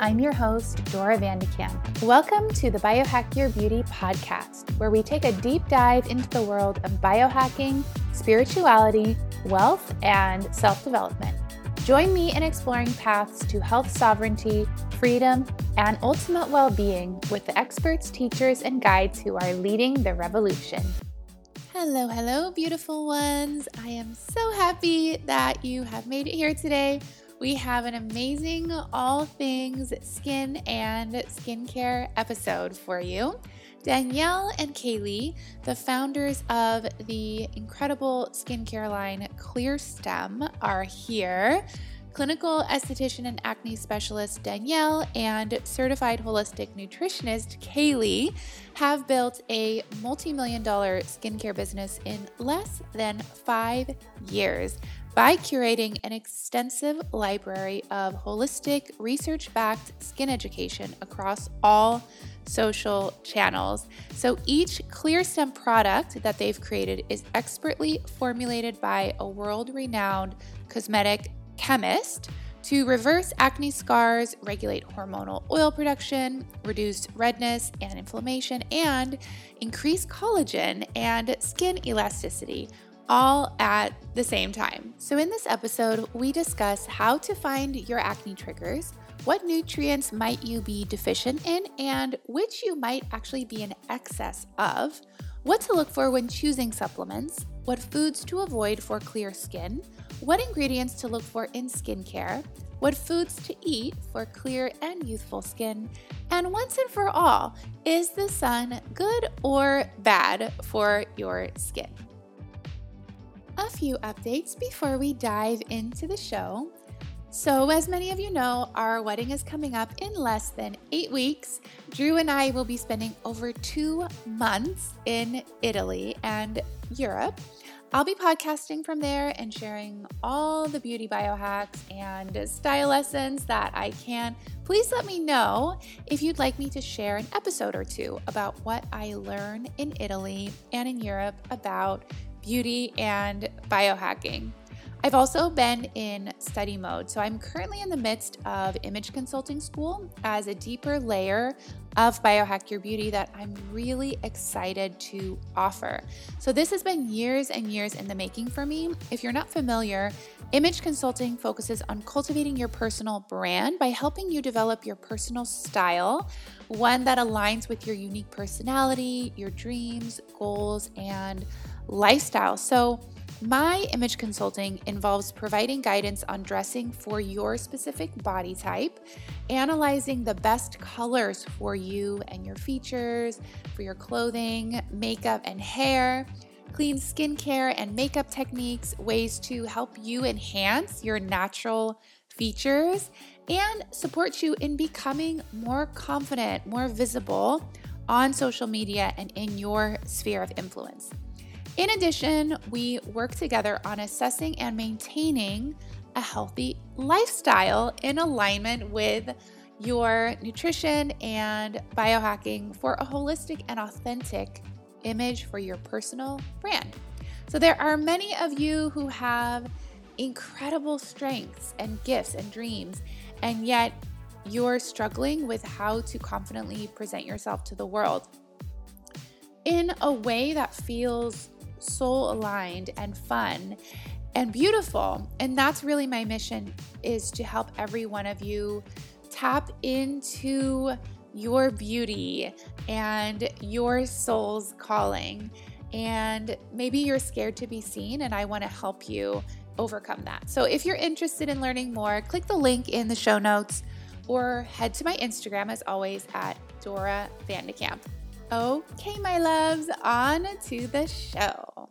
I'm your host, Dora Vandekamp. Welcome to the Biohack Your Beauty podcast, where we take a deep dive into the world of biohacking, spirituality, wealth, and self development. Join me in exploring paths to health sovereignty, freedom, and ultimate well being with the experts, teachers, and guides who are leading the revolution. Hello, hello, beautiful ones. I am so happy that you have made it here today. We have an amazing all things skin and skincare episode for you. Danielle and Kayleigh, the founders of the incredible skincare line CLEARSTEM, are here. Clinical esthetician and acne specialist Danielle and certified holistic nutritionist Kayleigh have built a multi million dollar skincare business in less than five years by curating an extensive library of holistic, research backed skin education across all social channels. So each ClearStem product that they've created is expertly formulated by a world renowned cosmetic chemist to reverse acne scars, regulate hormonal oil production, reduce redness and inflammation, and increase collagen and skin elasticity, all at the same time. So, in this episode, we discuss how to find your acne triggers what nutrients might you be deficient in and which you might actually be in excess of, what to look for when choosing supplements, what foods to avoid for clear skin, what ingredients to look for in skincare, what foods to eat for clear and youthful skin, and once and for all, is the sun good or bad for your skin? A few updates before we dive into the show. So, as many of you know, our wedding is coming up in less than eight weeks. Drew and I will be spending over two months in Italy and Europe. I'll be podcasting from there and sharing all the beauty biohacks and style lessons that I can. Please let me know if you'd like me to share an episode or two about what I learn in Italy and in Europe about beauty and biohacking. I've also been in study mode, so I'm currently in the midst of image consulting school as a deeper layer of Biohack Your Beauty that I'm really excited to offer. So, this has been years and years in the making for me. If you're not familiar, image consulting focuses on cultivating your personal brand by helping you develop your personal style, one that aligns with your unique personality, your dreams, goals, and lifestyle. So, my image consulting involves providing guidance on dressing for your specific body type, analyzing the best colors for you and your features, for your clothing, makeup, and hair, clean skincare and makeup techniques, ways to help you enhance your natural features, and support you in becoming more confident, more visible on social media and in your sphere of influence. In addition, we work together on assessing and maintaining a healthy lifestyle in alignment with your nutrition and biohacking for a holistic and authentic image for your personal brand. So, there are many of you who have incredible strengths and gifts and dreams, and yet you're struggling with how to confidently present yourself to the world in a way that feels soul aligned and fun and beautiful. And that's really my mission is to help every one of you tap into your beauty and your soul's calling. And maybe you're scared to be seen, and I want to help you overcome that. So if you're interested in learning more, click the link in the show notes or head to my Instagram as always at Dora Vandekamp. Okay, my loves, on to the show.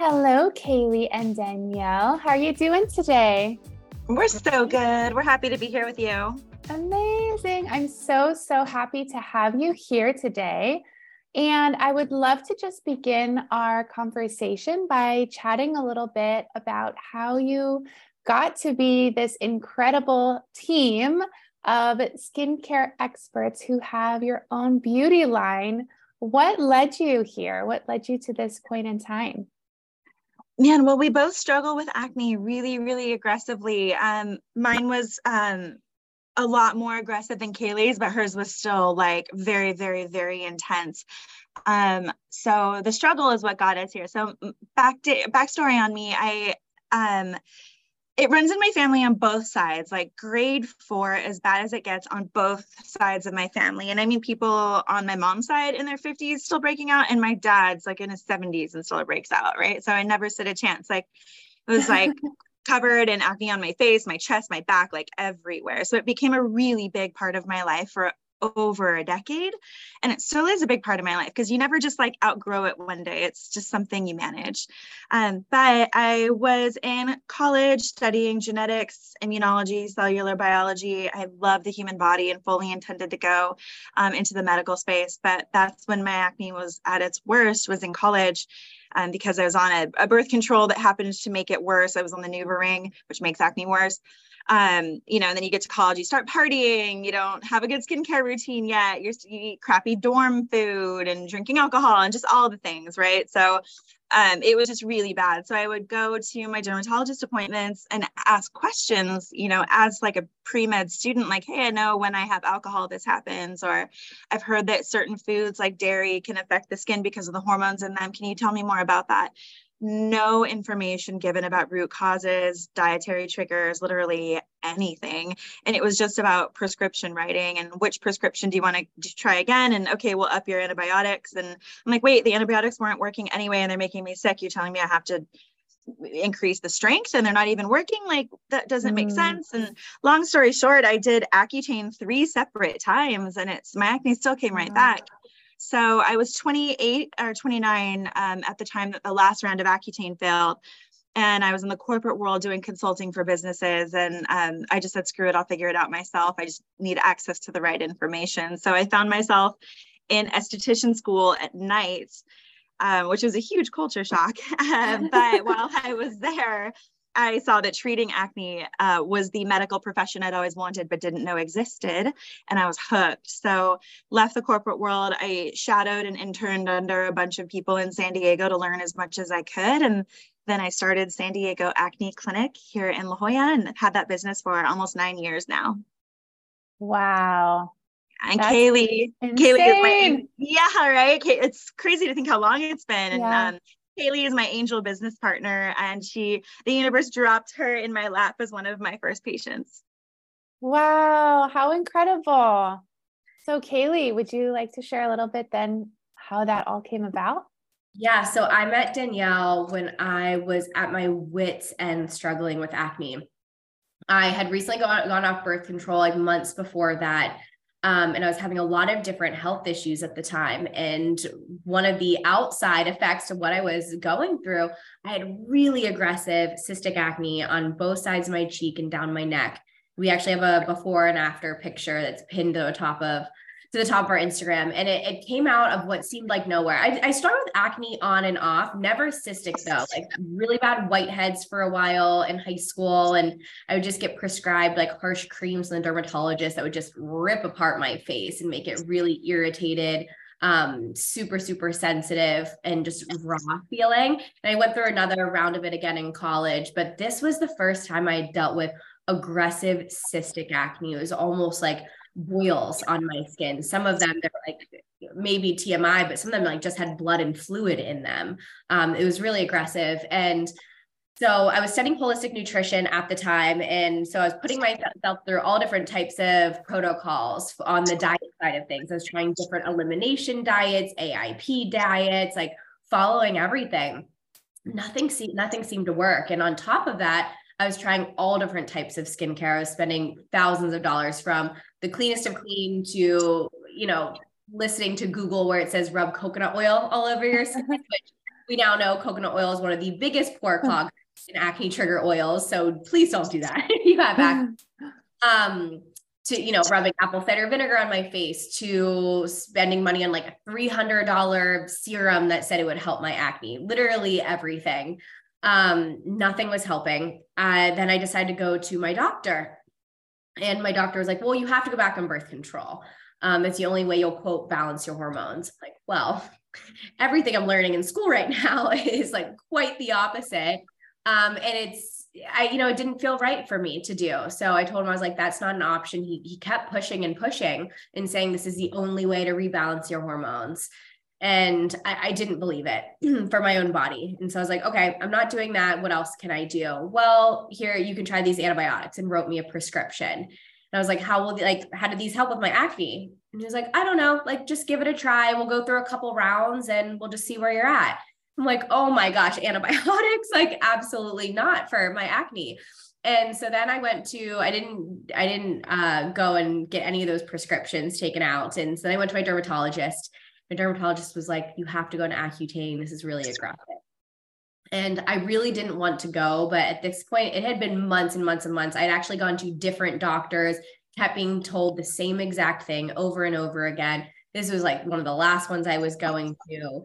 Hello, Kayleigh and Danielle. How are you doing today? We're so good. We're happy to be here with you. Amazing. I'm so, so happy to have you here today. And I would love to just begin our conversation by chatting a little bit about how you got to be this incredible team of skincare experts who have your own beauty line. What led you here? What led you to this point in time? Man, well, we both struggle with acne really, really aggressively. Um, mine was um, a lot more aggressive than Kayleigh's, but hers was still like very, very, very intense. Um, so the struggle is what got us here. So back to backstory on me, I um it runs in my family on both sides, like grade four, as bad as it gets on both sides of my family. And I mean, people on my mom's side in their 50s still breaking out, and my dad's like in his 70s and still breaks out, right? So I never stood a chance. Like it was like covered in acne on my face, my chest, my back, like everywhere. So it became a really big part of my life for over a decade. And it still is a big part of my life because you never just like outgrow it one day. It's just something you manage. Um, but I was in college studying genetics, immunology, cellular biology. I love the human body and fully intended to go um, into the medical space. But that's when my acne was at its worst was in college. Um, because I was on a, a birth control that happened to make it worse. I was on the NuvaRing, which makes acne worse um, you know, and then you get to college, you start partying, you don't have a good skincare routine yet, You're, you eat crappy dorm food and drinking alcohol and just all the things, right? So um, it was just really bad. So I would go to my dermatologist appointments and ask questions, you know, as like a pre-med student, like, hey, I know when I have alcohol, this happens, or I've heard that certain foods like dairy can affect the skin because of the hormones in them. Can you tell me more about that? No information given about root causes, dietary triggers, literally anything. And it was just about prescription writing and which prescription do you want to try again? And okay, we'll up your antibiotics. And I'm like, wait, the antibiotics weren't working anyway, and they're making me sick. You're telling me I have to increase the strength and they're not even working like that doesn't make mm. sense and long story short i did accutane three separate times and it's my acne still came right back so I was 28 or 29 um, at the time that the last round of Accutane failed. And I was in the corporate world doing consulting for businesses. And um, I just said, screw it, I'll figure it out myself. I just need access to the right information. So I found myself in esthetician school at night, um, which was a huge culture shock. but while I was there, I saw that treating acne uh, was the medical profession I'd always wanted but didn't know existed, and I was hooked. So left the corporate world. I shadowed and interned under a bunch of people in San Diego to learn as much as I could, and then I started San Diego Acne Clinic here in La Jolla and had that business for almost nine years now. Wow. And That's Kayleigh, insane. Kayleigh is my yeah, right. It's crazy to think how long it's been. And um, Kayleigh is my angel business partner, and she, the universe dropped her in my lap as one of my first patients. Wow, how incredible. So, Kayleigh, would you like to share a little bit then how that all came about? Yeah, so I met Danielle when I was at my wits end struggling with acne. I had recently gone, gone off birth control like months before that. Um, and I was having a lot of different health issues at the time. And one of the outside effects of what I was going through, I had really aggressive cystic acne on both sides of my cheek and down my neck. We actually have a before and after picture that's pinned to the top of to the top of our Instagram. And it, it came out of what seemed like nowhere. I, I started with acne on and off, never cystic though, like really bad whiteheads for a while in high school. And I would just get prescribed like harsh creams from the dermatologist that would just rip apart my face and make it really irritated um, super, super sensitive and just raw feeling. And I went through another round of it again in college, but this was the first time I dealt with aggressive cystic acne. It was almost like boils on my skin. Some of them they're like maybe TMI, but some of them like just had blood and fluid in them. Um, it was really aggressive. And so I was studying holistic nutrition at the time. And so I was putting myself through all different types of protocols on the diet side of things. I was trying different elimination diets, AIP diets, like following everything. Nothing, se- nothing seemed to work. And on top of that, I was trying all different types of skincare. I was spending thousands of dollars from the cleanest of clean to, you know, listening to Google where it says rub coconut oil all over your skin, which we now know coconut oil is one of the biggest pore cloggers and acne trigger oils. So please don't do that. If you have acne. Um, to you know rubbing apple cider vinegar on my face to spending money on like a $300 serum that said it would help my acne literally everything. Um, nothing was helping. Uh, then i decided to go to my doctor and my doctor was like, well, you have to go back on birth control. Um, it's the only way you'll quote balance your hormones. Like, well, everything I'm learning in school right now is like quite the opposite. Um, and it's I, you know, it didn't feel right for me to do. So I told him, I was like, that's not an option. He, he kept pushing and pushing and saying, this is the only way to rebalance your hormones. And I, I didn't believe it for my own body. And so I was like, okay, I'm not doing that. What else can I do? Well, here you can try these antibiotics and wrote me a prescription. And I was like, how will like, how do these help with my acne? And he was like, I don't know, like just give it a try. We'll go through a couple rounds and we'll just see where you're at. I'm like, oh my gosh, antibiotics? like, absolutely not for my acne. And so then I went to, I didn't, I didn't uh, go and get any of those prescriptions taken out. And so then I went to my dermatologist. My dermatologist was like, you have to go to Accutane. This is really aggressive. And I really didn't want to go. But at this point, it had been months and months and months. I'd actually gone to different doctors, kept being told the same exact thing over and over again. This was like one of the last ones I was going to.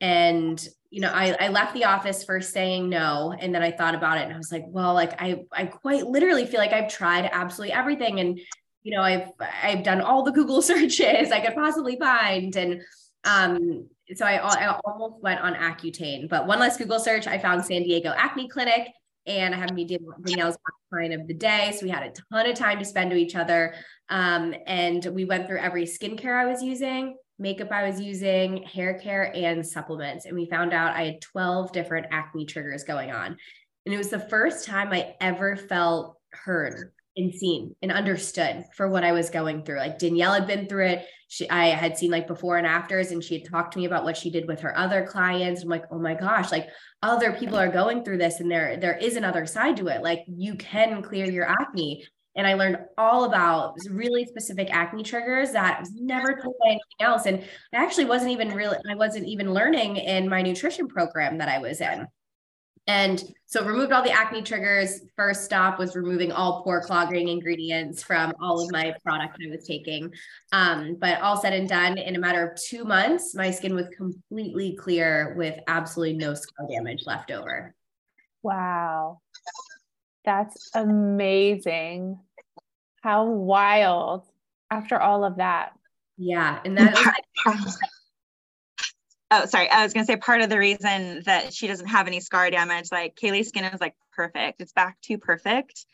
And you know, I, I left the office first saying no. And then I thought about it and I was like, well, like I, I quite literally feel like I've tried absolutely everything. And, you know, I've, I've done all the Google searches I could possibly find. And, um, so I, I almost went on Accutane, but one less Google search, I found San Diego Acne Clinic and I have me Danielle's client of the day. So we had a ton of time to spend to each other. Um, and we went through every skincare I was using, makeup I was using, hair care, and supplements. And we found out I had 12 different acne triggers going on. And it was the first time I ever felt heard and seen and understood for what I was going through. Like Danielle had been through it. She I had seen like before and afters and she had talked to me about what she did with her other clients. I'm like, oh my gosh, like other people are going through this and there there is another side to it. Like you can clear your acne and I learned all about really specific acne triggers that I was never told by anything else. And I actually wasn't even really, I wasn't even learning in my nutrition program that I was in. And so removed all the acne triggers. First stop was removing all pore clogging ingredients from all of my product I was taking. Um, but all said and done, in a matter of two months, my skin was completely clear with absolutely no scar damage left over. Wow. That's amazing. How wild after all of that. Yeah. And that was Oh, sorry. I was going to say part of the reason that she doesn't have any scar damage, like Kayleigh's skin is like perfect. It's back to perfect.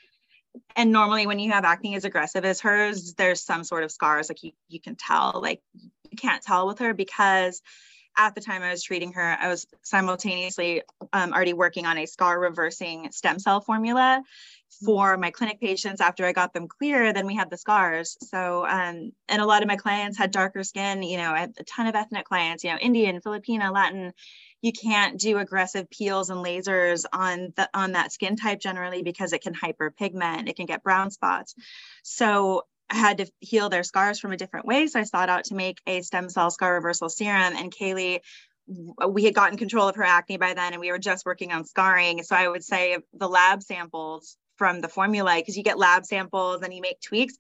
And normally when you have acne as aggressive as hers, there's some sort of scars. Like you, you can tell, like you can't tell with her because at the time I was treating her, I was simultaneously um, already working on a scar reversing stem cell formula for my clinic patients after I got them clear, then we had the scars. So, um, and a lot of my clients had darker skin. You know, I had a ton of ethnic clients, you know, Indian, Filipino, Latin. You can't do aggressive peels and lasers on the on that skin type generally because it can hyperpigment, it can get brown spots. So I had to heal their scars from a different way. So I sought out to make a stem cell scar reversal serum. And Kayleigh, we had gotten control of her acne by then, and we were just working on scarring. So I would say the lab samples from the formula, because you get lab samples and you make tweaks,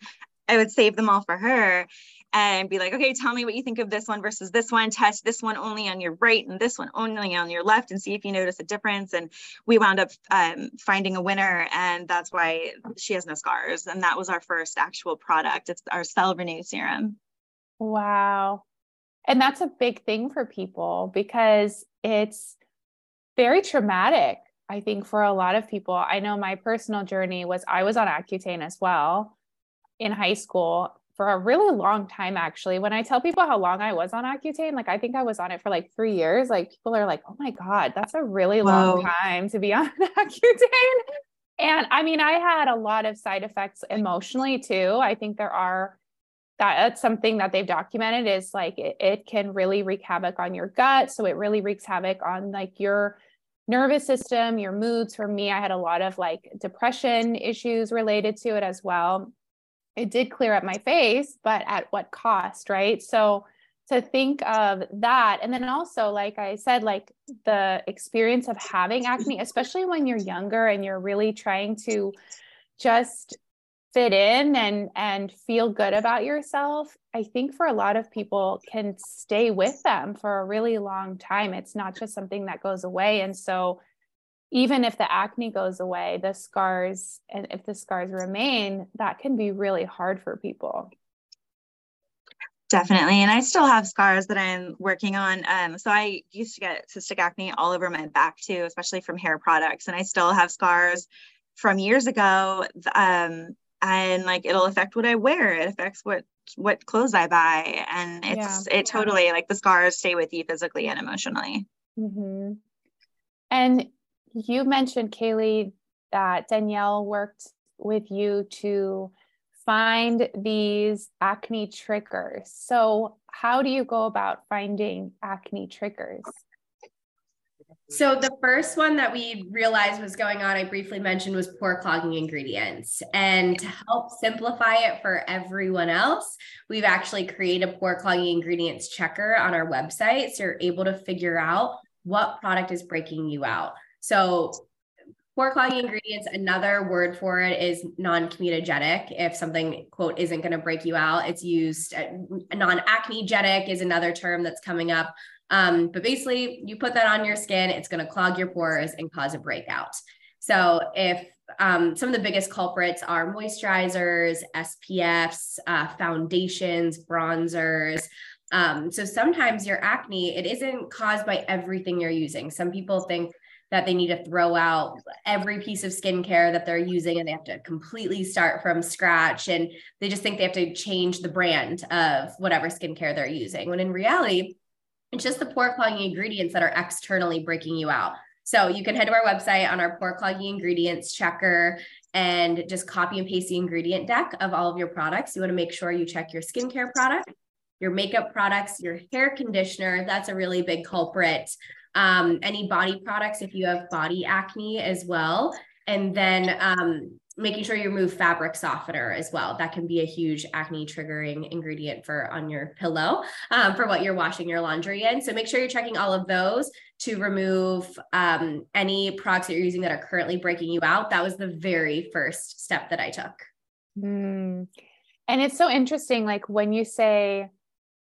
I would save them all for her and be like, okay, tell me what you think of this one versus this one. Test this one only on your right and this one only on your left and see if you notice a difference. And we wound up um, finding a winner, and that's why she has no scars. And that was our first actual product. It's our Cell Renew serum. Wow. And that's a big thing for people because it's very traumatic, I think, for a lot of people. I know my personal journey was I was on Accutane as well in high school for a really long time actually when i tell people how long i was on accutane like i think i was on it for like three years like people are like oh my god that's a really Whoa. long time to be on accutane and i mean i had a lot of side effects emotionally too i think there are that's something that they've documented is like it, it can really wreak havoc on your gut so it really wreaks havoc on like your nervous system your moods for me i had a lot of like depression issues related to it as well it did clear up my face, but at what cost, right? So to think of that and then also like i said like the experience of having acne especially when you're younger and you're really trying to just fit in and and feel good about yourself i think for a lot of people can stay with them for a really long time it's not just something that goes away and so even if the acne goes away, the scars, and if the scars remain, that can be really hard for people. Definitely. And I still have scars that I'm working on. Um, so I used to get cystic acne all over my back too, especially from hair products. And I still have scars from years ago. Um, and like it'll affect what I wear. It affects what what clothes I buy, and it's yeah. it totally like the scars stay with you physically and emotionally. Mm-hmm. And you mentioned Kayleigh that Danielle worked with you to find these acne triggers. So, how do you go about finding acne triggers? So the first one that we realized was going on, I briefly mentioned, was pore clogging ingredients. And to help simplify it for everyone else, we've actually created a pore clogging ingredients checker on our website. So you're able to figure out what product is breaking you out. So pore clogging ingredients, another word for it is non-comedogenic. If something quote isn't going to break you out, it's used. Uh, non-acnegenic is another term that's coming up um, but basically, you put that on your skin, it's going to clog your pores and cause a breakout. So if um, some of the biggest culprits are moisturizers, SPFs, uh, foundations, bronzers. Um, so sometimes your acne, it isn't caused by everything you're using. Some people think that they need to throw out every piece of skincare that they're using and they have to completely start from scratch. And they just think they have to change the brand of whatever skincare they're using. When in reality, it's just the pore clogging ingredients that are externally breaking you out. So you can head to our website on our pore clogging ingredients checker and just copy and paste the ingredient deck of all of your products. You want to make sure you check your skincare product, your makeup products, your hair conditioner. That's a really big culprit. Um, any body products if you have body acne as well. And then um, making sure you remove fabric softener as well. That can be a huge acne triggering ingredient for on your pillow um, for what you're washing your laundry in. So make sure you're checking all of those to remove um, any products that you're using that are currently breaking you out. That was the very first step that I took. Mm. And it's so interesting, like when you say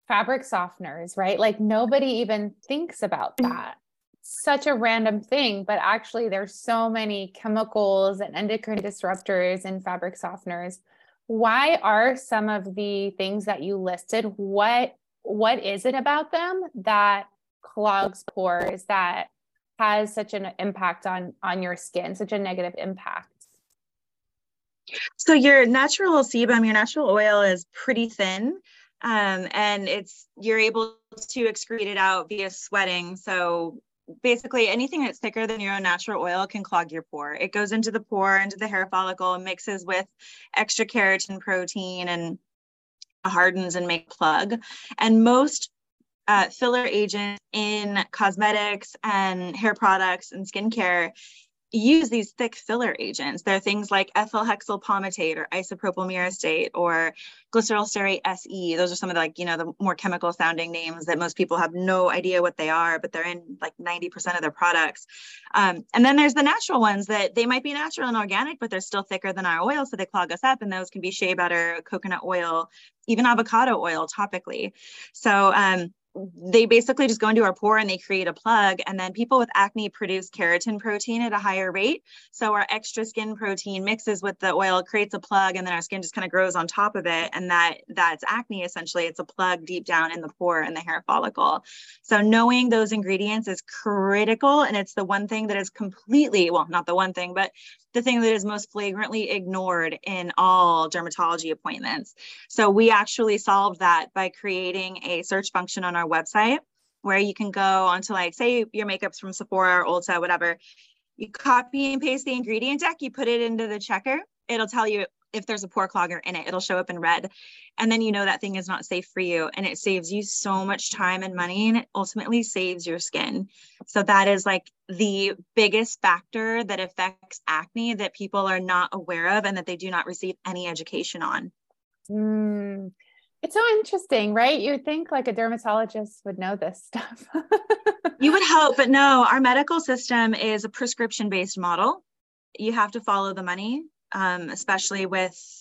fabric softeners, right? Like nobody even thinks about that such a random thing, but actually there's so many chemicals and endocrine disruptors and fabric softeners. Why are some of the things that you listed what what is it about them that clogs pores that has such an impact on on your skin, such a negative impact? So your natural sebum, your natural oil is pretty thin. Um, and it's you're able to excrete it out via sweating. So basically anything that's thicker than your own natural oil can clog your pore. It goes into the pore, into the hair follicle, and mixes with extra keratin protein and hardens and make plug. And most uh, filler agents in cosmetics and hair products and skincare use these thick filler agents. There are things like ethyl hexyl palmitate or isopropyl myristate or glycerol stearate SE. Those are some of the like, you know, the more chemical sounding names that most people have no idea what they are, but they're in like 90% of their products. Um, and then there's the natural ones that they might be natural and organic, but they're still thicker than our oil. So they clog us up. And those can be shea butter, coconut oil, even avocado oil topically. So um, they basically just go into our pore and they create a plug and then people with acne produce keratin protein at a higher rate. So our extra skin protein mixes with the oil creates a plug and then our skin just kind of grows on top of it and that that's acne essentially. It's a plug deep down in the pore and the hair follicle. So knowing those ingredients is critical and it's the one thing that is completely well not the one thing but the thing that is most flagrantly ignored in all dermatology appointments. So we actually solved that by creating a search function on our website where you can go onto like say your makeup's from Sephora or Ulta, whatever. You copy and paste the ingredient deck, you put it into the checker. It'll tell you if there's a pore clogger in it, it'll show up in red. And then you know that thing is not safe for you. And it saves you so much time and money and it ultimately saves your skin. So that is like the biggest factor that affects acne that people are not aware of and that they do not receive any education on. Mm. It's so interesting, right? You would think like a dermatologist would know this stuff. you would hope, but no, our medical system is a prescription based model. You have to follow the money um, especially with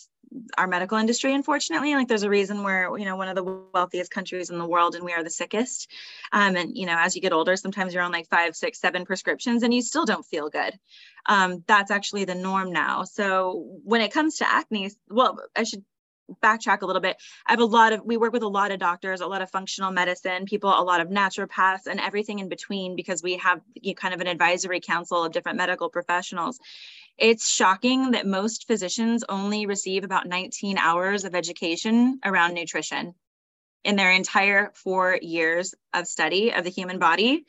our medical industry unfortunately like there's a reason we're you know one of the wealthiest countries in the world and we are the sickest um, and you know as you get older sometimes you're on like five six seven prescriptions and you still don't feel good um, that's actually the norm now so when it comes to acne well i should backtrack a little bit i have a lot of we work with a lot of doctors a lot of functional medicine people a lot of naturopaths and everything in between because we have you know, kind of an advisory council of different medical professionals It's shocking that most physicians only receive about 19 hours of education around nutrition in their entire four years of study of the human body.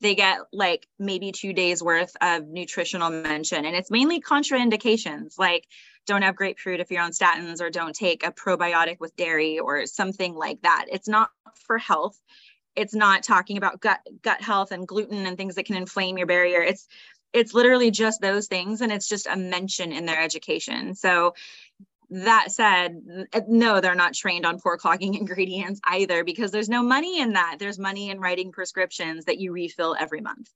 They get like maybe two days worth of nutritional mention, and it's mainly contraindications like don't have grapefruit if you're on statins, or don't take a probiotic with dairy, or something like that. It's not for health. It's not talking about gut gut health and gluten and things that can inflame your barrier. It's it's literally just those things and it's just a mention in their education so that said no they're not trained on pore clogging ingredients either because there's no money in that there's money in writing prescriptions that you refill every month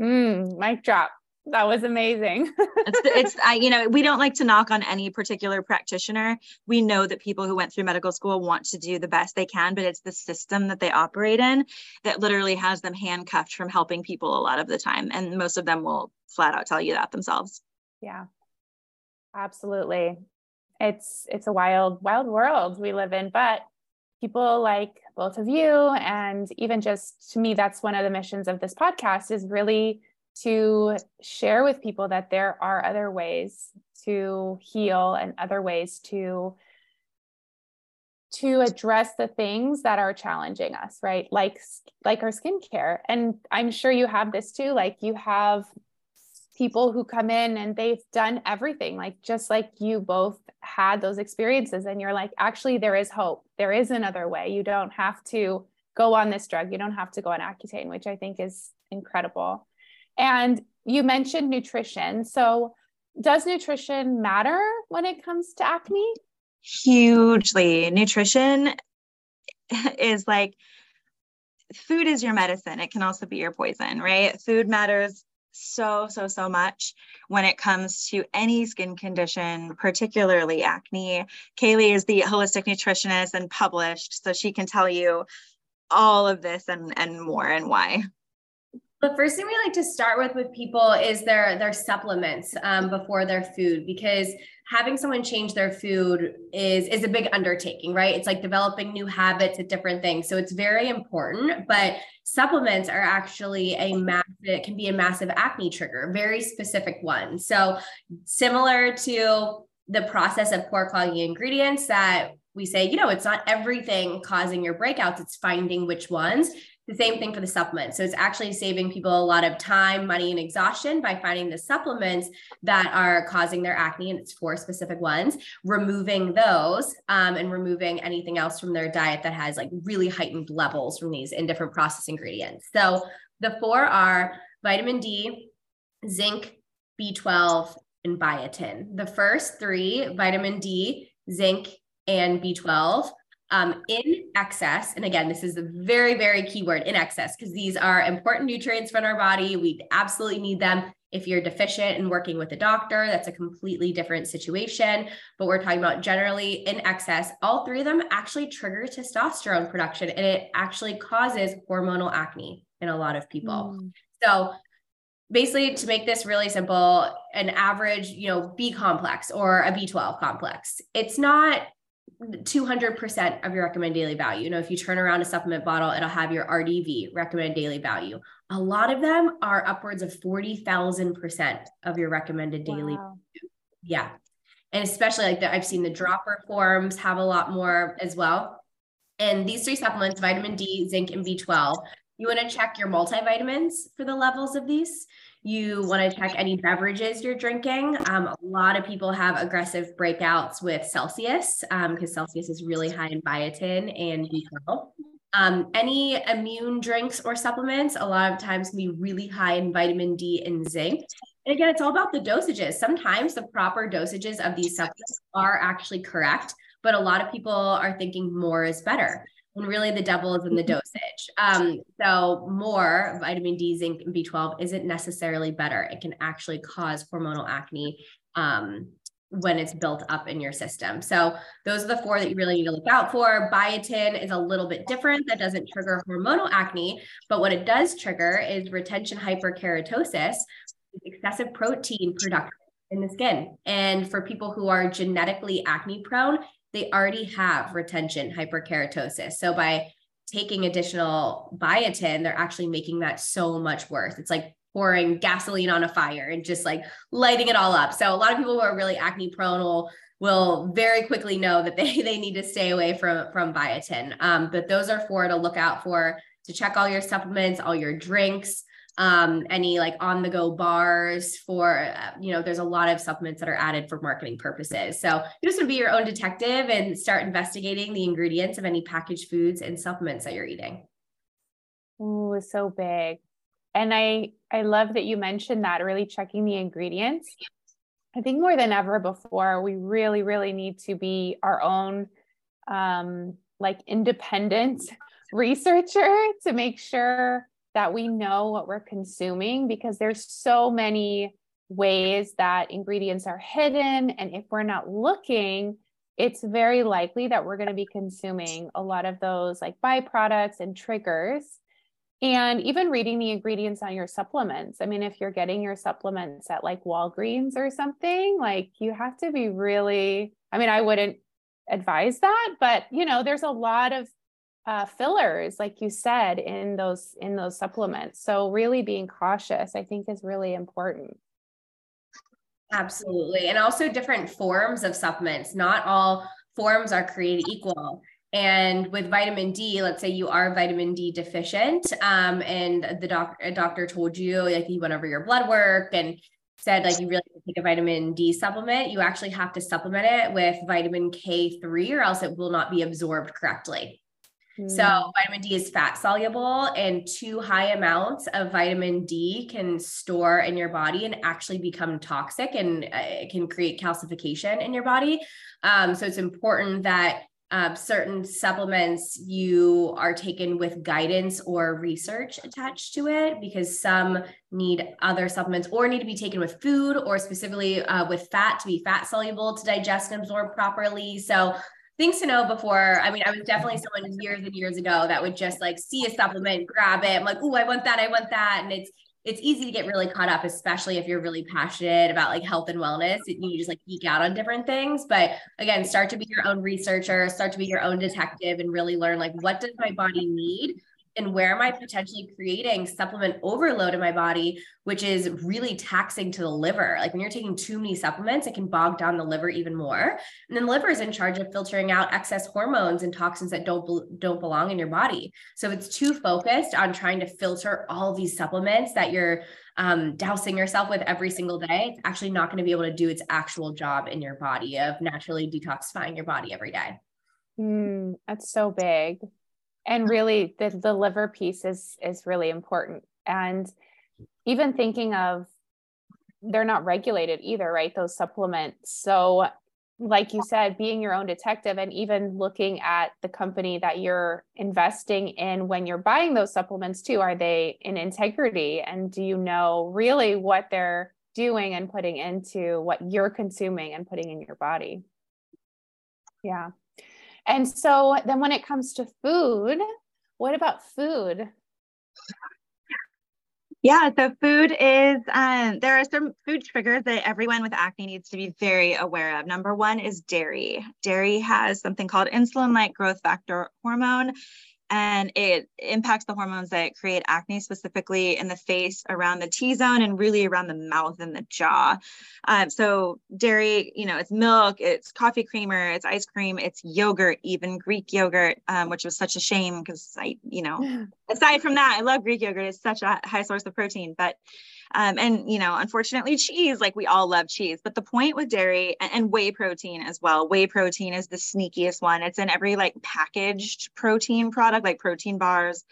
mm, mic drop that was amazing. it's, it's I, you know, we don't like to knock on any particular practitioner. We know that people who went through medical school want to do the best they can, but it's the system that they operate in that literally has them handcuffed from helping people a lot of the time. And most of them will flat out tell you that themselves. Yeah. Absolutely. It's it's a wild, wild world we live in, but people like both of you and even just to me that's one of the missions of this podcast is really to share with people that there are other ways to heal and other ways to to address the things that are challenging us right? Like like our skincare. And i'm sure you have this too like you have people who come in and they've done everything like just like you both had those experiences and you're like actually there is hope there is another way you don't have to go on this drug you don't have to go on accutane which i think is incredible and you mentioned nutrition. So, does nutrition matter when it comes to acne? Hugely. Nutrition is like food is your medicine. It can also be your poison, right? Food matters so, so, so much when it comes to any skin condition, particularly acne. Kayleigh is the holistic nutritionist and published, so she can tell you all of this and, and more and why. The first thing we like to start with with people is their their supplements um, before their food because having someone change their food is is a big undertaking, right? It's like developing new habits at different things, so it's very important. But supplements are actually a massive it can be a massive acne trigger, very specific one. So similar to the process of pore clogging ingredients that we say, you know, it's not everything causing your breakouts, it's finding which ones. The same thing for the supplements. So it's actually saving people a lot of time, money, and exhaustion by finding the supplements that are causing their acne, and it's four specific ones, removing those um, and removing anything else from their diet that has like really heightened levels from these in different process ingredients. So the four are vitamin D, zinc, B12, and biotin. The first three, vitamin D, zinc, and B12, um, in excess, and again, this is a very, very key word in excess, because these are important nutrients for our body. We absolutely need them. If you're deficient and working with a doctor, that's a completely different situation. But we're talking about generally in excess, all three of them actually trigger testosterone production and it actually causes hormonal acne in a lot of people. Mm. So basically to make this really simple an average you know b complex or a b12 complex it's not 200% of your recommended daily value. You know, if you turn around a supplement bottle, it'll have your RDV, recommended daily value. A lot of them are upwards of 40,000% of your recommended daily wow. value. Yeah. And especially like the, I've seen the dropper forms have a lot more as well. And these three supplements, vitamin D, zinc, and B12, you want to check your multivitamins for the levels of these you want to check any beverages you're drinking. Um, a lot of people have aggressive breakouts with Celsius because um, Celsius is really high in biotin and B12. Um, any immune drinks or supplements, a lot of times can be really high in vitamin D and zinc. And again, it's all about the dosages. Sometimes the proper dosages of these supplements are actually correct, but a lot of people are thinking more is better and really the devil is in the mm-hmm. dosage. Um, so more vitamin D, zinc, and B12 isn't necessarily better. It can actually cause hormonal acne um, when it's built up in your system. So those are the four that you really need to look out for. Biotin is a little bit different. That doesn't trigger hormonal acne, but what it does trigger is retention hyperkeratosis, excessive protein production in the skin. And for people who are genetically acne prone, they already have retention hyperkeratosis. So by taking additional biotin, they're actually making that so much worse. It's like pouring gasoline on a fire and just like lighting it all up. So a lot of people who are really acne prone will will very quickly know that they they need to stay away from from biotin. Um, but those are four to look out for to check all your supplements, all your drinks, um, any like on the go bars for, uh, you know, there's a lot of supplements that are added for marketing purposes. So you just want to be your own detective and start investigating the ingredients of any packaged foods and supplements that you're eating. Oh, so big. And I I love that you mentioned that really checking the ingredients. I think more than ever before, we really, really need to be our own um, like independent researcher to make sure that we know what we're consuming because there's so many ways that ingredients are hidden and if we're not looking it's very likely that we're going to be consuming a lot of those like byproducts and triggers and even reading the ingredients on your supplements. I mean if you're getting your supplements at like walgreens or something like you have to be really i mean i wouldn't advise that but you know there's a lot of uh, fillers like you said in those in those supplements. So really being cautious i think is really important. Absolutely. And also different forms of supplements. Not all forms are created equal. And with vitamin D, let's say you are vitamin D deficient, um, and the doc- doctor told you, like he went over your blood work and said like you really need to take a vitamin D supplement, you actually have to supplement it with vitamin K3 or else it will not be absorbed correctly. So, hmm. vitamin D is fat soluble, and too high amounts of vitamin D can store in your body and actually become toxic and uh, it can create calcification in your body. Um, so, it's important that uh, certain supplements you are taken with guidance or research attached to it because some need other supplements or need to be taken with food or specifically uh, with fat to be fat soluble to digest and absorb properly. So things to know before. I mean, I was definitely someone years and years ago that would just like see a supplement, grab it. I'm like, oh, I want that. I want that. And it's it's easy to get really caught up, especially if you're really passionate about like health and wellness. You just like geek out on different things. But again, start to be your own researcher, start to be your own detective, and really learn like what does my body need and where am I potentially creating supplement overload in my body, which is really taxing to the liver. Like when you're taking too many supplements, it can bog down the liver even more. And then the liver is in charge of filtering out excess hormones and toxins that don't don't belong in your body. So if it's too focused on trying to filter all these supplements that you're um, dousing yourself with every single day, it's actually not going to be able to do its actual job in your body of naturally detoxifying your body every day. Mm, that's so big and really the, the liver piece is is really important. And even thinking of they're not regulated either right? Those supplements. So like you said being your own detective and even looking at the company that you're investing in when you're buying those supplements too are they in integrity? And do you know really what they're doing and putting into what you're consuming and putting in your body? Yeah and so then when it comes to food, what about food? Yeah, so food is, um, there are some food triggers that everyone with acne needs to be very aware of. Number one is dairy. Dairy has something called insulin like growth factor hormone and it impacts the hormones that create acne specifically in the face around the t-zone and really around the mouth and the jaw. Um, so dairy you know it's milk it's coffee creamer it's ice cream it's yogurt even greek yogurt um, which was such a shame because i you know aside from that i love greek yogurt. It's such a high source of protein but um, and you know unfortunately cheese like we all love cheese but the point with dairy and, and, whey protein as well. Whey protein is the sneakiest one. It's in every like packaged protein product like protein bars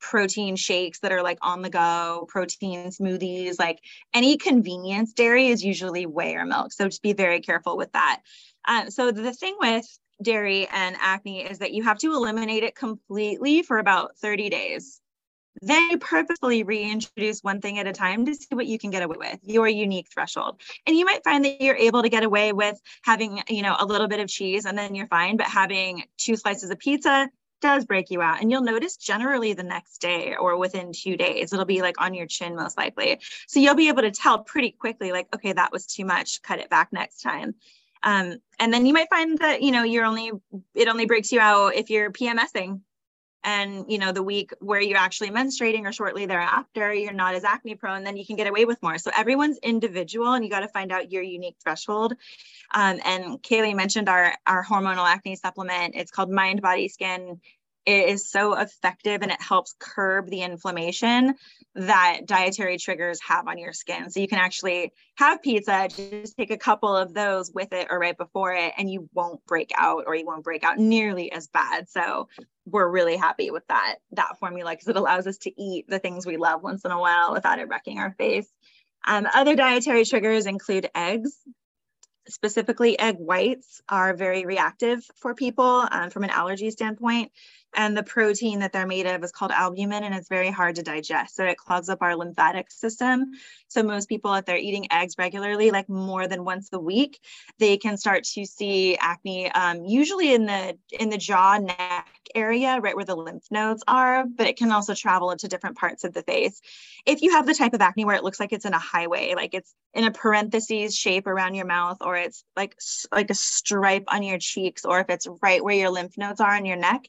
protein shakes that are like on the go protein smoothies like any convenience dairy is usually whey or milk so just be very careful with that. Um, so the thing with dairy and acne is that you have to eliminate it completely for about 30 days then you purposefully reintroduce one thing at a time to see what you can get away with, your unique threshold. And you might find that you're able to get away with having, you know, a little bit of cheese and then you're fine, but having two slices of pizza does break you out. And you'll notice generally the next day or within two days, it'll be like on your chin most likely. So you'll be able to tell pretty quickly, like, okay, that was too much, cut it back next time. Um, and then you might find that, you know, you're only, it only breaks you out if you're PMSing and you know the week where you're actually menstruating or shortly thereafter you're not as acne prone then you can get away with more. So everyone's individual and you got to find out your unique threshold. Um, and kayleigh mentioned our our hormonal acne supplement. It's called mind body skin. It is so effective and it helps curb the inflammation that dietary triggers have on your skin. So you can actually have pizza, just take a couple of those with it or right before it, and you won't break out or you won't break out nearly as bad. So we're really happy with that that formula because it allows us to eat the things we love once in a while without it wrecking our face. Um, other dietary triggers include eggs. Specifically, egg whites are very reactive for people um, from an allergy standpoint and the protein that they're made of is called albumin and it's very hard to digest. So it clogs up our lymphatic system. So most people if they're eating eggs regularly like more than once a week they can start to see acne um, usually in the in the jaw neck area right where the lymph nodes are but it can also travel into different parts of the face. If you have the type of acne where it looks like it's in a highway like it's in a parentheses shape around your mouth or it's like like a stripe on your cheeks or if it's right where your lymph nodes are on your neck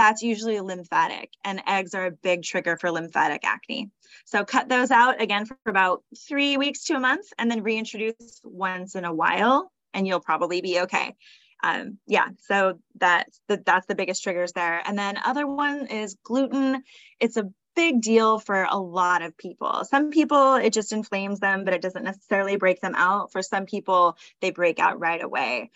that's usually lymphatic, and eggs are a big trigger for lymphatic acne. So cut those out again for about three weeks to a month, and then reintroduce once in a while, and you'll probably be okay. Um, yeah, so that's the, that's the biggest triggers there. And then other one is gluten. It's a big deal for a lot of people. Some people, it just inflames them, but it doesn't necessarily break them out. For some people, they break out right away.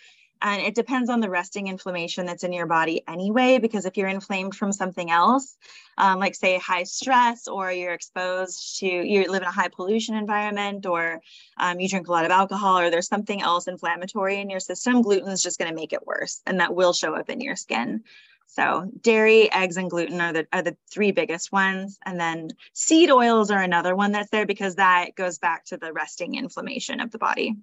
And it depends on the resting inflammation that's in your body anyway, because if you're inflamed from something else, um, like say high stress, or you're exposed to, you live in a high pollution environment, or um, you drink a lot of alcohol, or there's something else inflammatory in your system, gluten is just going to make it worse. And that will show up in your skin. So dairy, eggs, and gluten are the are the three biggest ones, and then seed oils are another one that's there because that goes back to the resting inflammation of the body.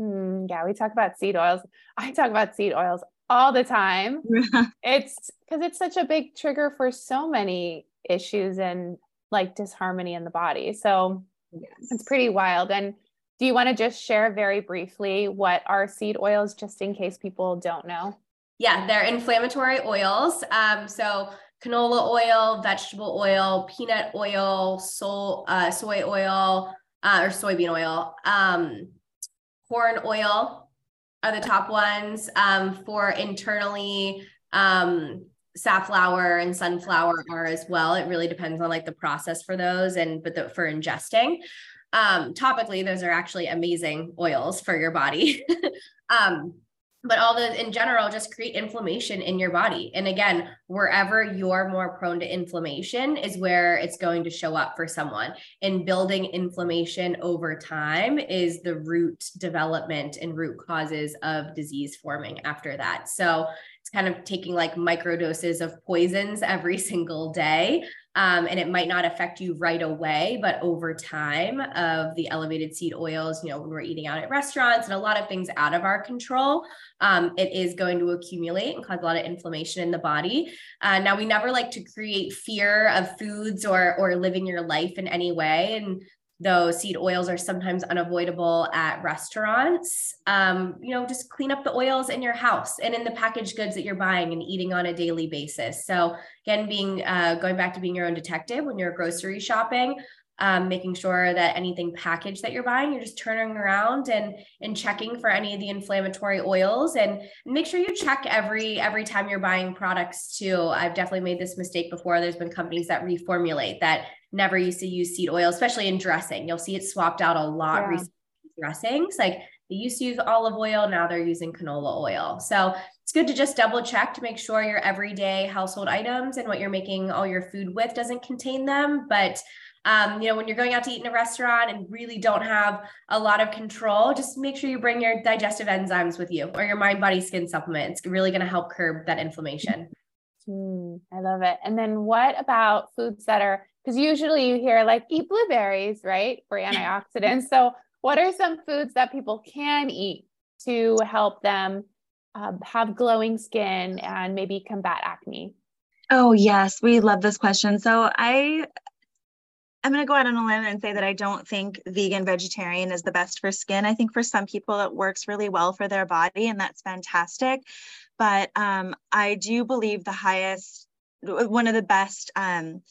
Mm, yeah, we talk about seed oils. I talk about seed oils all the time. it's because it's such a big trigger for so many issues and like disharmony in the body. So yes. it's pretty wild. And do you want to just share very briefly what are seed oils, just in case people don't know? Yeah, they're inflammatory oils. Um, so canola oil, vegetable oil, peanut oil, soy, uh, soy oil, uh, or soybean oil. Um, corn oil are the top ones um, for internally um, safflower and sunflower are as well. It really depends on like the process for those and but the, for ingesting. Um, topically those are actually amazing oils for your body. Um, but all the in general just create inflammation in your body. And again wherever you're more prone to inflammation is where it's going to show up for someone. And building inflammation over time is the root development and root causes of disease forming after that. So it's kind of taking like micro doses of poisons every single day um, and it might not affect you right away, but over time of the elevated seed oils, you know, when we're eating out at restaurants and a lot of things out of our control, um, it is going to accumulate and cause a lot of inflammation in the body. Uh, now, we never like to create fear of foods or or living your life in any way, and though seed oils are sometimes unavoidable at restaurants um, you know just clean up the oils in your house and in the packaged goods that you're buying and eating on a daily basis. So again being uh, going back to being your own detective when you're grocery shopping um, making sure that anything packaged that you're buying, you're just turning around and and checking for any of the inflammatory oils, and, make sure you check every every time you're buying products too. I've definitely made this mistake before. There's been companies that reformulate that never used to use seed oil, especially in dressing. You'll see it swapped out a lot yeah. dressings. Like they used to use olive oil, now they're using canola oil. So it's good to just double check to make sure your everyday household items and what you're making all your food with doesn't contain them. But um, you know, when you're going out to eat in a restaurant and really don't have a lot of control, just make sure you bring your digestive enzymes with you or your mind, body, skin supplement. It's really going to help curb that inflammation. Mm, I love it. And then what about foods that are because usually you hear like eat blueberries, right, for antioxidants. so, what are some foods that people can eat to help them uh, have glowing skin and maybe combat acne? Oh, yes, we love this question. So, I I'm going to go out on a limb and say that I don't think vegan vegetarian is the best for skin. I think for some people it works really well for their body, and that's fantastic. But um, I do believe the highest one of the best um,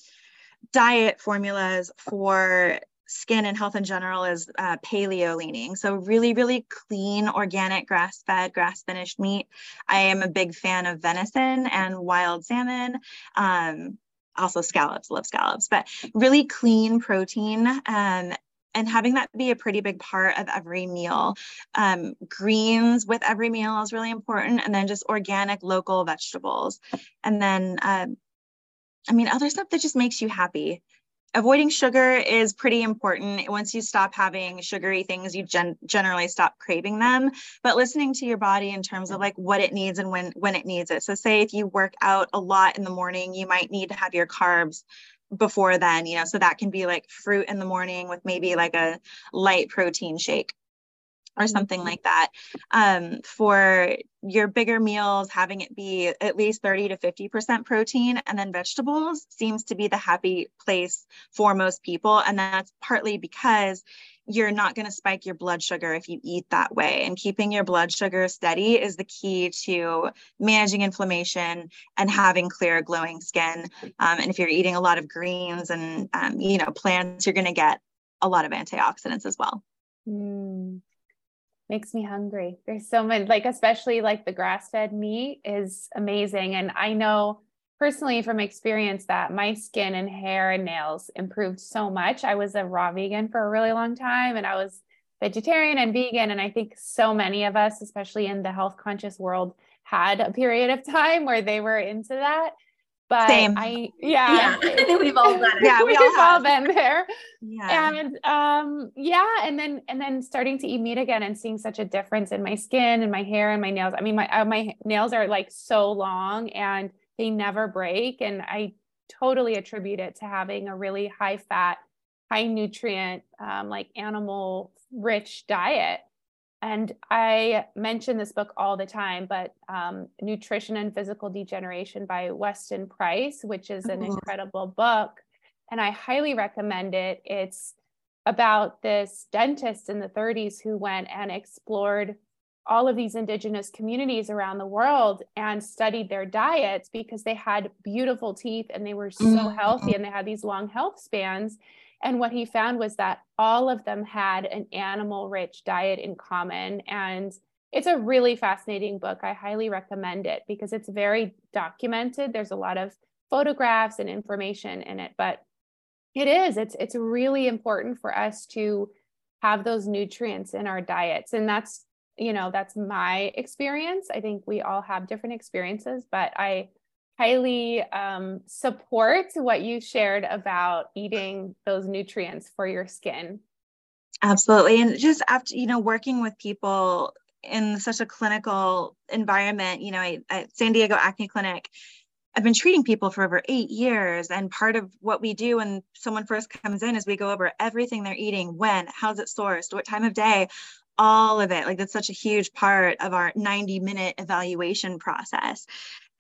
diet formulas for skin and health in general is uh, paleo leaning. So really, really clean, organic, grass-fed, grass-finished meat. I am a big fan of venison and wild salmon. Um, also scallops, love scallops, but really clean protein. Um, and having that be a pretty big part of every meal. Um, greens with every meal is really important, and then just organic, local vegetables. And then, uh, I mean, other stuff that just makes you happy avoiding sugar is pretty important. Once you stop having sugary things, you gen- generally stop craving them. But listening to your body in terms of like what it needs and when when it needs it. So say if you work out a lot in the morning, you might need to have your carbs before then, you know, so that can be like fruit in the morning with maybe like a light protein shake or something mm-hmm. like that. Um, for your bigger meals, having it be at least 30 to 50% protein and then vegetables seems to be the happy place for most people. And that's partly because you're not going to spike your blood sugar if you eat that way. And keeping your blood sugar steady is the key to managing inflammation and having clear, glowing skin. Um, and if you're eating a lot of greens and, um, you know, plants, you're going to get a lot of antioxidants as well. Mm makes me hungry. There's so many, like, especially like the grass fed meat is amazing. And I know personally from experience that my skin and hair and nails improved so much. I was a raw vegan for a really long time and I was vegetarian and vegan. And I think so many of us, especially in the health conscious world, had a period of time where they were into that. But Same. I, yeah, yeah. we've all done it. Yeah, we have all, been there. Yeah. And um, yeah, and then and then starting to eat meat again and seeing such a difference in my skin and my hair and my nails. I mean, my uh, my nails are like so long and they never break, and I totally attribute it to having a really high fat, high nutrient, um, like animal rich diet. And I mention this book all the time, but um, Nutrition and Physical Degeneration by Weston Price, which is an incredible book. And I highly recommend it. It's about this dentist in the 30s who went and explored all of these indigenous communities around the world and studied their diets because they had beautiful teeth and they were so mm-hmm. healthy and they had these long health spans and what he found was that all of them had an animal rich diet in common. And it's a really fascinating book. I highly recommend it because it's very documented. There's a lot of photographs and information in it, but it is, it's, it's really important for us to have those nutrients in our diets. And that's, you know, that's my experience. I think we all have different experiences, but I highly um, support what you shared about eating those nutrients for your skin. Absolutely. And just after, you know, working with people in such a clinical environment, you know, at San Diego Acne Clinic, I've been treating people for over eight years. And part of what we do when someone first comes in is we go over everything they're eating, when, how's it sourced, what time of day, all of it. Like that's such a huge part of our 90 minute evaluation process.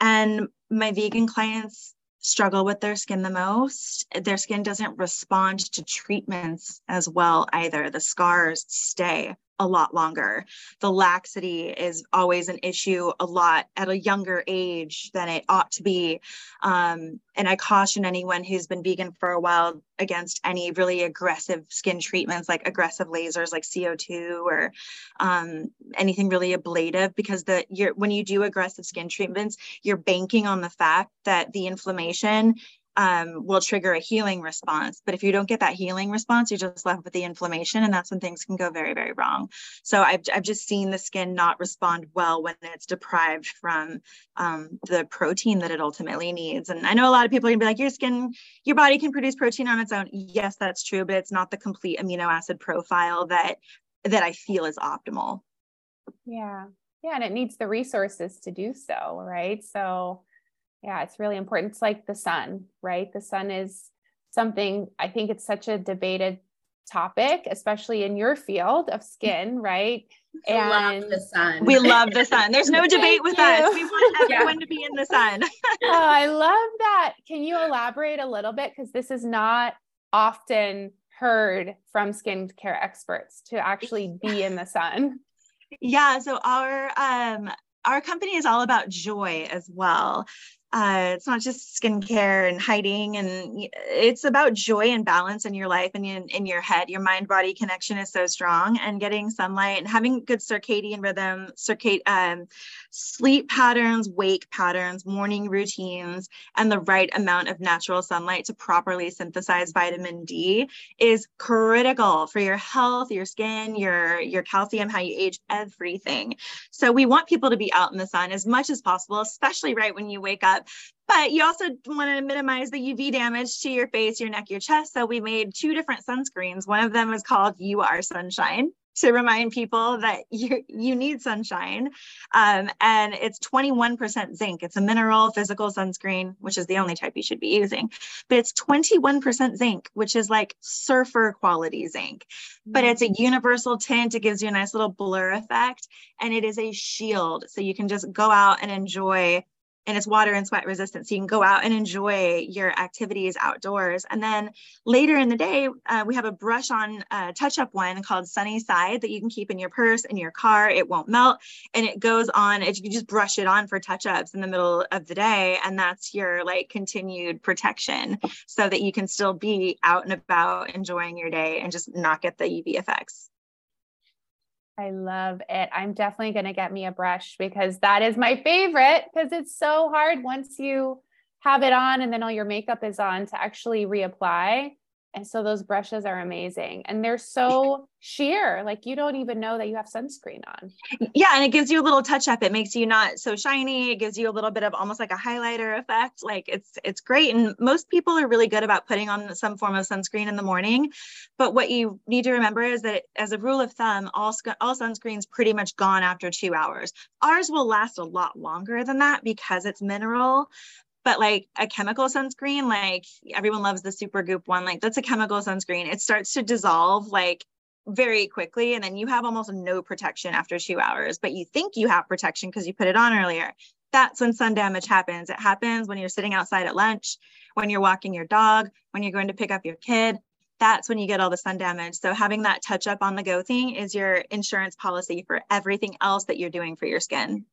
And my vegan clients struggle with their skin the most. Their skin doesn't respond to treatments as well either. The scars stay a lot longer. The laxity is always an issue a lot at a younger age than it ought to be. Um, and I caution anyone who's been vegan for a while against any really aggressive skin treatments like aggressive lasers like CO2 or um, anything really ablative because the when you do aggressive skin treatments, you're banking on the fact that the inflammation um, will trigger a healing response. But if you don't get that healing response, you're just left with the inflammation, and that's when things can go very, very wrong. So I've, I've just seen the skin not respond well when it's deprived from um, the protein that it ultimately needs. And I know a lot of people are gonna be like, your skin, your body can produce protein on its own. Yes, that's true, but it's not the complete amino acid profile that that I feel is optimal. Yeah. Yeah. And it needs the resources to do so, right? So yeah, it's really important. It's like the sun, right? The sun is something I think it's such a debated topic, especially in your field of skin, right? And love the sun. We love the sun. There's no debate with you. us. We want everyone yeah. to be in the sun. oh, I love that. Can you elaborate a little bit? Because this is not often heard from skincare experts to actually be in the sun. Yeah. So our um our company is all about joy as well. Uh, it's not just skincare and hiding and it's about joy and balance in your life and in, in your head. Your mind body connection is so strong and getting sunlight and having good circadian rhythm circad um, sleep patterns wake patterns morning routines and the right amount of natural sunlight to properly synthesize vitamin d is critical for your health your skin your your calcium how you age everything. So we want people to be out in the sun as much as possible especially right when you wake up but you also want to minimize the UV damage to your face, your neck, your chest. So we made two different sunscreens. One of them is called You Are Sunshine to remind people that you you need sunshine. Um, and it's 21% zinc. It's a mineral physical sunscreen, which is the only type you should be using. But it's 21% zinc, which is like surfer quality zinc. But it's a mm. universal tint. It gives you a nice little blur effect. And it is a shield. So you can just go out and enjoy and it's water and sweat resistant. So you can go out and enjoy your activities outdoors. And then later in the day, uh, we have a brush on uh, touch up one called Sunny Side that you can keep in your purse, in your car. It won't melt. And it goes on, it, you just brush it on for touch ups in the middle of the day. And that's your like continued protection so that you can still be out and about enjoying your day and just not get the UV effects. I love it. I'm definitely going to get me a brush because that is my favorite because it's so hard once you have it on and then all your makeup is on to actually reapply. And so those brushes are amazing and they're so sheer. Like you don't even know that you have sunscreen on. Yeah. And it gives you a little touch up. It makes you not so shiny. It gives you a little bit of almost like a highlighter effect. Like it's, it's great. And most people are really good about putting on some form of sunscreen in the morning. But what you need to remember is that as a rule of thumb, all, all sunscreens pretty much gone after two hours. Ours will last a lot longer than that because it's mineral but like a chemical sunscreen like everyone loves the Supergoop one like that's a chemical sunscreen. It starts to dissolve like very quickly and then you have almost no protection after two hours but you think you have protection because you put it on earlier. That's when sun damage happens. It happens when you're sitting outside at lunch when you're walking your dog when you're going to pick up your kid. That's when you get all the sun damage. So having that touch up on the go thing is your insurance policy for everything else that you're doing for your skin.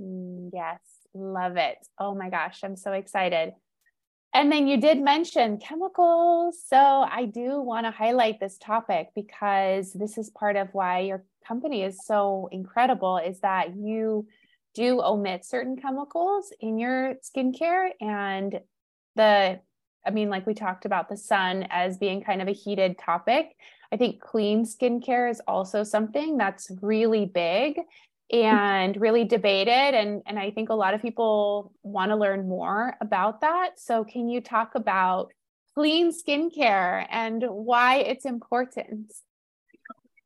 Mm, yes Love it. Oh my gosh, I'm so excited. And then you did mention chemicals. So I do want to highlight this topic because this is part of why your company is so incredible is that you do omit certain chemicals in your skincare and the I mean, like we talked about the sun as being kind of a heated topic. I think clean skincare is also something that's really big and really debated and and I think a lot of people want to learn more about that. So can you talk about clean skincare and why it's important?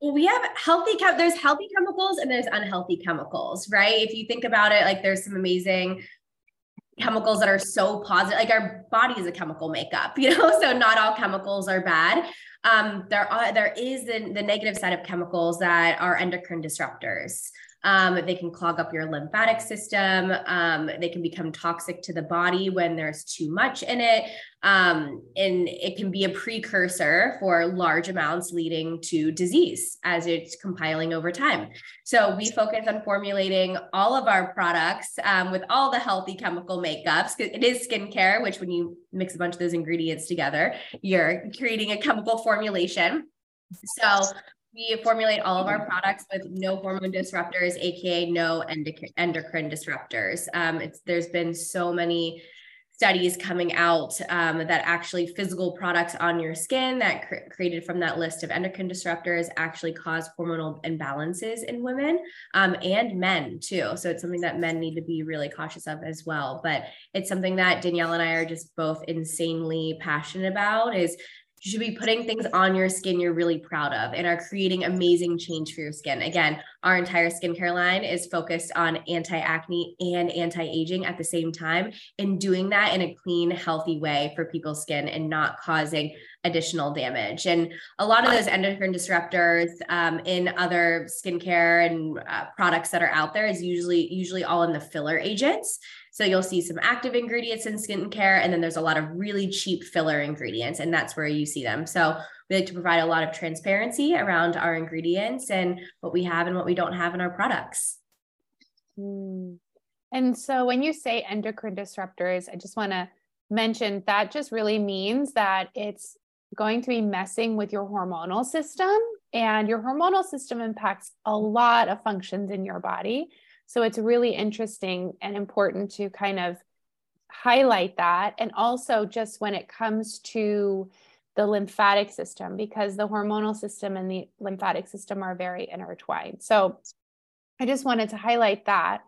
Well, we have healthy chem- there's healthy chemicals and there's unhealthy chemicals, right? If you think about it, like there's some amazing chemicals that are so positive like our body is a chemical makeup you know so not all chemicals are bad um, there are there is the, the negative side of chemicals that are endocrine disruptors um, they can clog up your lymphatic system. Um, they can become toxic to the body when there's too much in it. Um, and it can be a precursor for large amounts leading to disease as it's compiling over time. So we focus on formulating all of our products um, with all the healthy chemical makeups. It is skincare, which when you mix a bunch of those ingredients together, you're creating a chemical formulation. So we formulate all of our products with no hormone disruptors, aka no endocrine disruptors. Um, it's there's been so many studies coming out um, that actually physical products on your skin that cr- created from that list of endocrine disruptors actually cause hormonal imbalances in women um, and men too. So it's something that men need to be really cautious of as well. But it's something that Danielle and I are just both insanely passionate about is you should be putting things on your skin you're really proud of and are creating amazing change for your skin. Again, our entire skincare line is focused on anti acne and anti aging at the same time, and doing that in a clean, healthy way for people's skin and not causing additional damage. And a lot of those endocrine disruptors um, in other skincare and uh, products that are out there is usually usually all in the filler agents. So you'll see some active ingredients in skincare, and then there's a lot of really cheap filler ingredients, and that's where you see them. So we like to provide a lot of transparency around our ingredients and what we have and what we don't have in our products. Mm. And so when you say endocrine disruptors, I just want to mention that just really means that it's going to be messing with your hormonal system and your hormonal system impacts a lot of functions in your body. So it's really interesting and important to kind of highlight that. And also, just when it comes to the lymphatic system, because the hormonal system and the lymphatic system are very intertwined. So I just wanted to highlight that.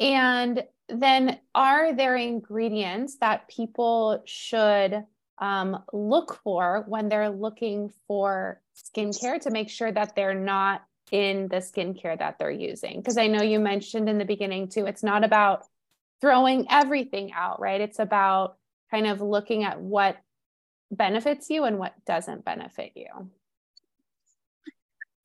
And then, are there ingredients that people should um, look for when they're looking for skincare to make sure that they're not in the skincare that they're using? Because I know you mentioned in the beginning too, it's not about throwing everything out, right? It's about kind of looking at what benefits you and what doesn't benefit you.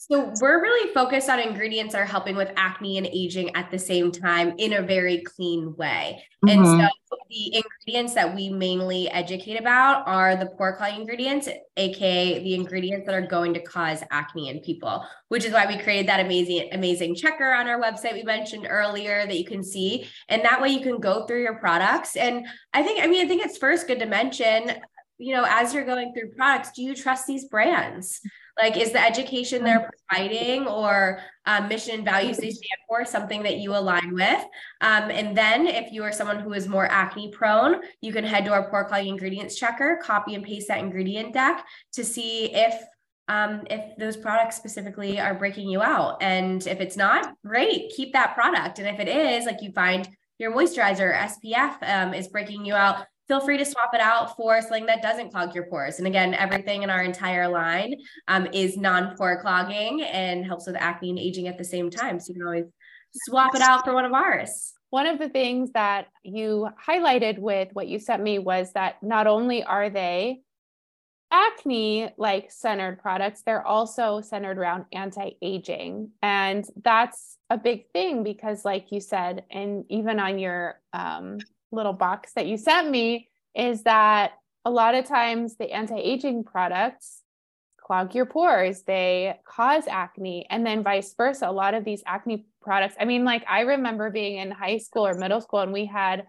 So we're really focused on ingredients that are helping with acne and aging at the same time in a very clean way. Mm-hmm. And so the ingredients that we mainly educate about are the pore clogging ingredients, aka the ingredients that are going to cause acne in people, which is why we created that amazing, amazing checker on our website we mentioned earlier that you can see. And that way you can go through your products. And I think, I mean, I think it's first good to mention, you know, as you're going through products, do you trust these brands? Like, is the education they're mm-hmm. providing or um, mission and values they stand for something that you align with? Um, and then, if you are someone who is more acne prone, you can head to our pore clogging ingredients checker, copy and paste that ingredient deck to see if um, if those products specifically are breaking you out. And if it's not, great, keep that product. And if it is, like you find your moisturizer or SPF um, is breaking you out, feel free to swap it out for something that doesn't clog your pores. And again, everything in our entire line um, is non-pore clogging and helps with acne and aging at the same time. So you can always swap it out for one of ours. One of the things that you highlighted with what you sent me was that not only are they acne like centered products, they're also centered around anti-aging. And that's a big thing because like you said, and even on your um, little box that you sent me is that a lot of times the anti-aging products clog your pores they cause acne and then vice versa. A lot of these acne products i mean like i remember being in high school or middle school and we had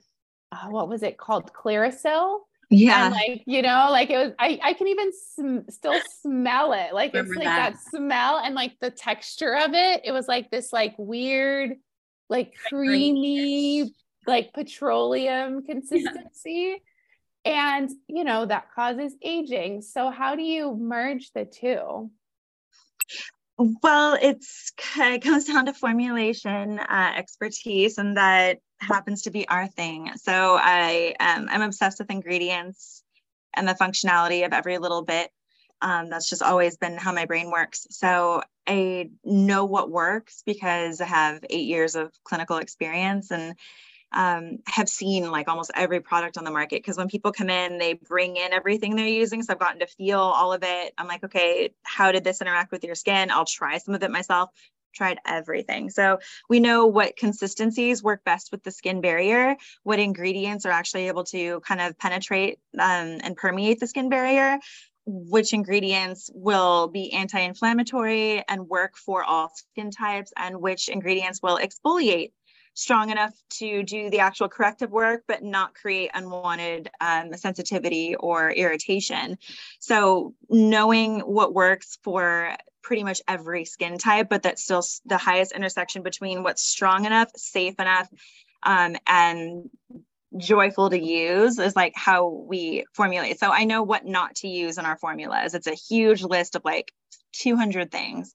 uh, what was it called? Clearasil? Yeah. And like you know like it was i i can even sm- still smell it. Like it's like that. that smell and like the texture of it. It was like this like weird like creamy like petroleum consistency. Yeah. And, you know, that causes aging. So, how do you merge the two? Well, it's it comes down to formulation uh, expertise, and that happens to be our thing. So I um, I'm obsessed with ingredients and the functionality of every little bit. Um, that's just always been how my brain works. So I know what works because I have eight years of clinical experience, and um, have seen like almost every product on the market because when people come in, they bring in everything they're using. So I've gotten to feel all of it. I'm like, okay, how did this interact with your skin? I'll try some of it myself. Tried everything. So we know what consistencies work best with the skin barrier, what ingredients are actually able to kind of penetrate um, and permeate the skin barrier which ingredients will be anti-inflammatory and work for all skin types and which ingredients will exfoliate strong enough to do the actual corrective work, but not create unwanted um, sensitivity or irritation. So, knowing what works for pretty much every skin type, but that's still the highest intersection between what's strong enough, safe enough, um, and joyful to use is like how we formulate. So I know what not to use in our formulas. It's a huge list of like 200 things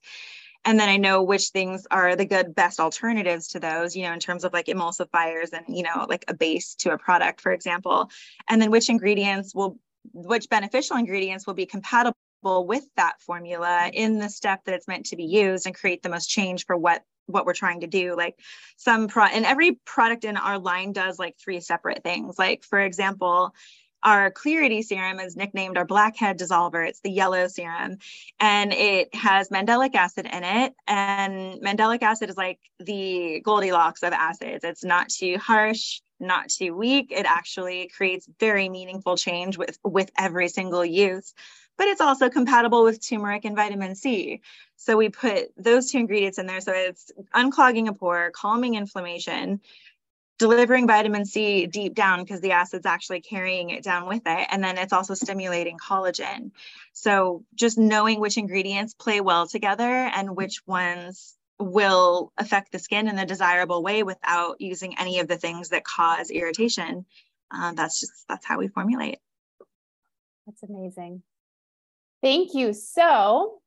and then i know which things are the good best alternatives to those you know in terms of like emulsifiers and you know like a base to a product for example. And then which ingredients will which beneficial ingredients will be compatible with that formula in the step that it's meant to be used and create the most change for what what we're trying to do. Like some pro and every product in our line does like three separate things. Like for example our clarity serum is nicknamed our blackhead dissolver. It's the yellow serum and it has mandelic acid in it. And mandelic acid is like the Goldilocks of acids. It's not too harsh, not too weak. It actually creates very meaningful change with, with every single use. But it's also compatible with turmeric and vitamin C. So we put those two ingredients in there. So it's unclogging a pore, calming inflammation, delivering vitamin C deep down because the acid's actually carrying it down with it. And then it's also stimulating collagen. So just knowing which ingredients play well together and which ones will affect the skin in a desirable way without using any of the things that cause irritation. Um, that's just, that's how we formulate. That's amazing. Thank you. So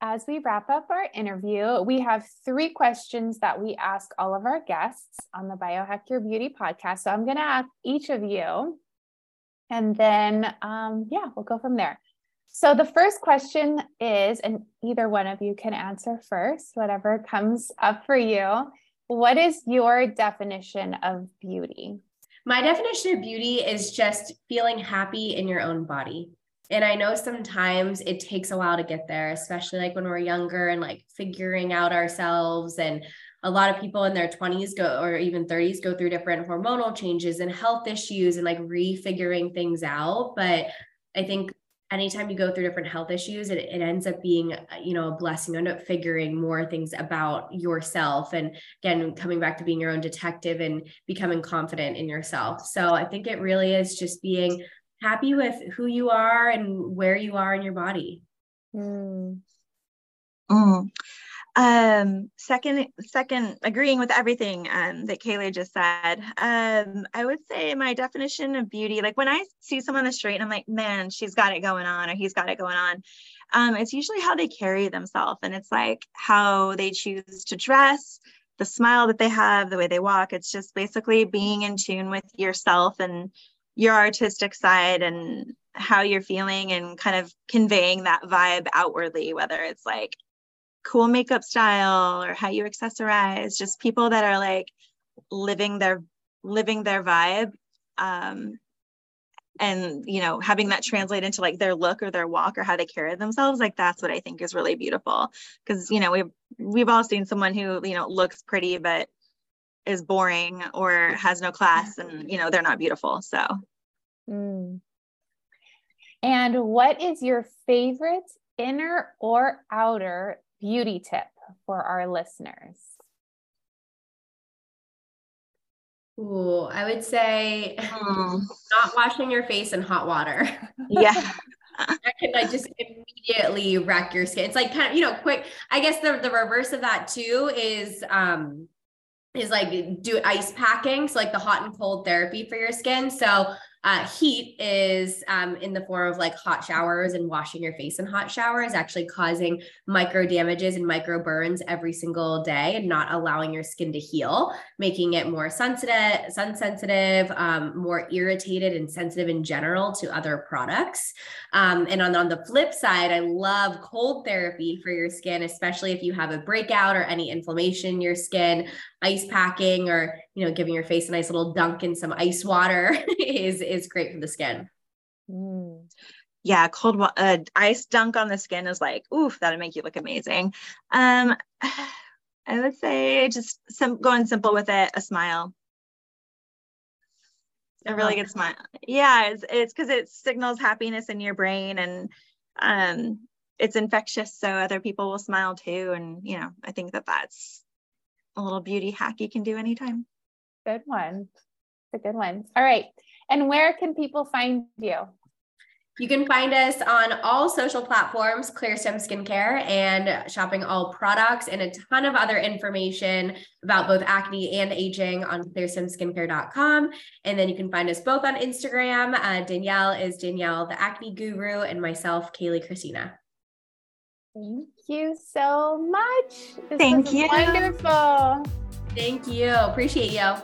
as we wrap up our interview, we have three questions that we ask all of our guests on the Biohack Your Beauty podcast. So I'm going to ask each of you, and then, um, yeah, we'll go from there. So the first question is, and either one of you can answer first, whatever comes up for you. What is your definition of beauty? My definition of beauty is just feeling happy in your own body. And I know sometimes it takes a while to get there, especially like when we're younger and like figuring out ourselves. And a lot of people in their 20s go or even 30s go through different hormonal changes and health issues and like refiguring things out. But I think anytime you go through different health issues it, it ends up being uh, you know a blessing you end up figuring more things about yourself and again coming back to being your own detective and becoming confident in yourself so i think it really is just being happy with who you are and where you are in your body. Mm. Mm. Um, second, second, agreeing with everything um, that Kayleigh just said. Um, I would say my definition of beauty, like when I see someone on the street and I'm like, man, she's got it going on, or he's got it going on. Um, it's usually how they carry themselves, and it's like how they choose to dress, the smile that they have, the way they walk. It's just basically being in tune with yourself and your artistic side and how you're feeling and kind of conveying that vibe outwardly, whether it's like cool makeup style or how you accessorize, just people that are like living their living their vibe. Um, and you know having that translate into like their look or their walk or how they carry themselves like that's what i think is really beautiful because you know we've we've all seen someone who you know looks pretty but is boring or has no class and you know they're not beautiful so mm. and what is your favorite inner or outer beauty tip for our listeners Ooh, I would say mm. not washing your face in hot water. Yeah. that can like just immediately wreck your skin. It's like kind of, you know, quick. I guess the, the reverse of that too is um is like do ice packing, so like the hot and cold therapy for your skin. So uh, heat is um, in the form of like hot showers and washing your face in hot showers, actually causing micro damages and micro burns every single day and not allowing your skin to heal, making it more sensitive, sun sensitive, um, more irritated and sensitive in general to other products. Um, and on, on the flip side, I love cold therapy for your skin, especially if you have a breakout or any inflammation in your skin ice packing or you know giving your face a nice little dunk in some ice water is is great for the skin. Mm. yeah cold uh, ice dunk on the skin is like oof that'll make you look amazing. Um i would say just some going simple with it a smile. A really good smile. Yeah it's it's because it signals happiness in your brain and um it's infectious so other people will smile too and you know i think that that's a little beauty hack you can do anytime. Good one. It's a good one. All right. And where can people find you? You can find us on all social platforms, CLEARSTEM Skincare, and shopping all products and a ton of other information about both acne and aging on clearstemskincare.com. And then you can find us both on Instagram. Uh, Danielle is Danielle, the acne guru, and myself, Kayleigh Christina. Thank you so much. This Thank you. Wonderful. Thank you. Appreciate you.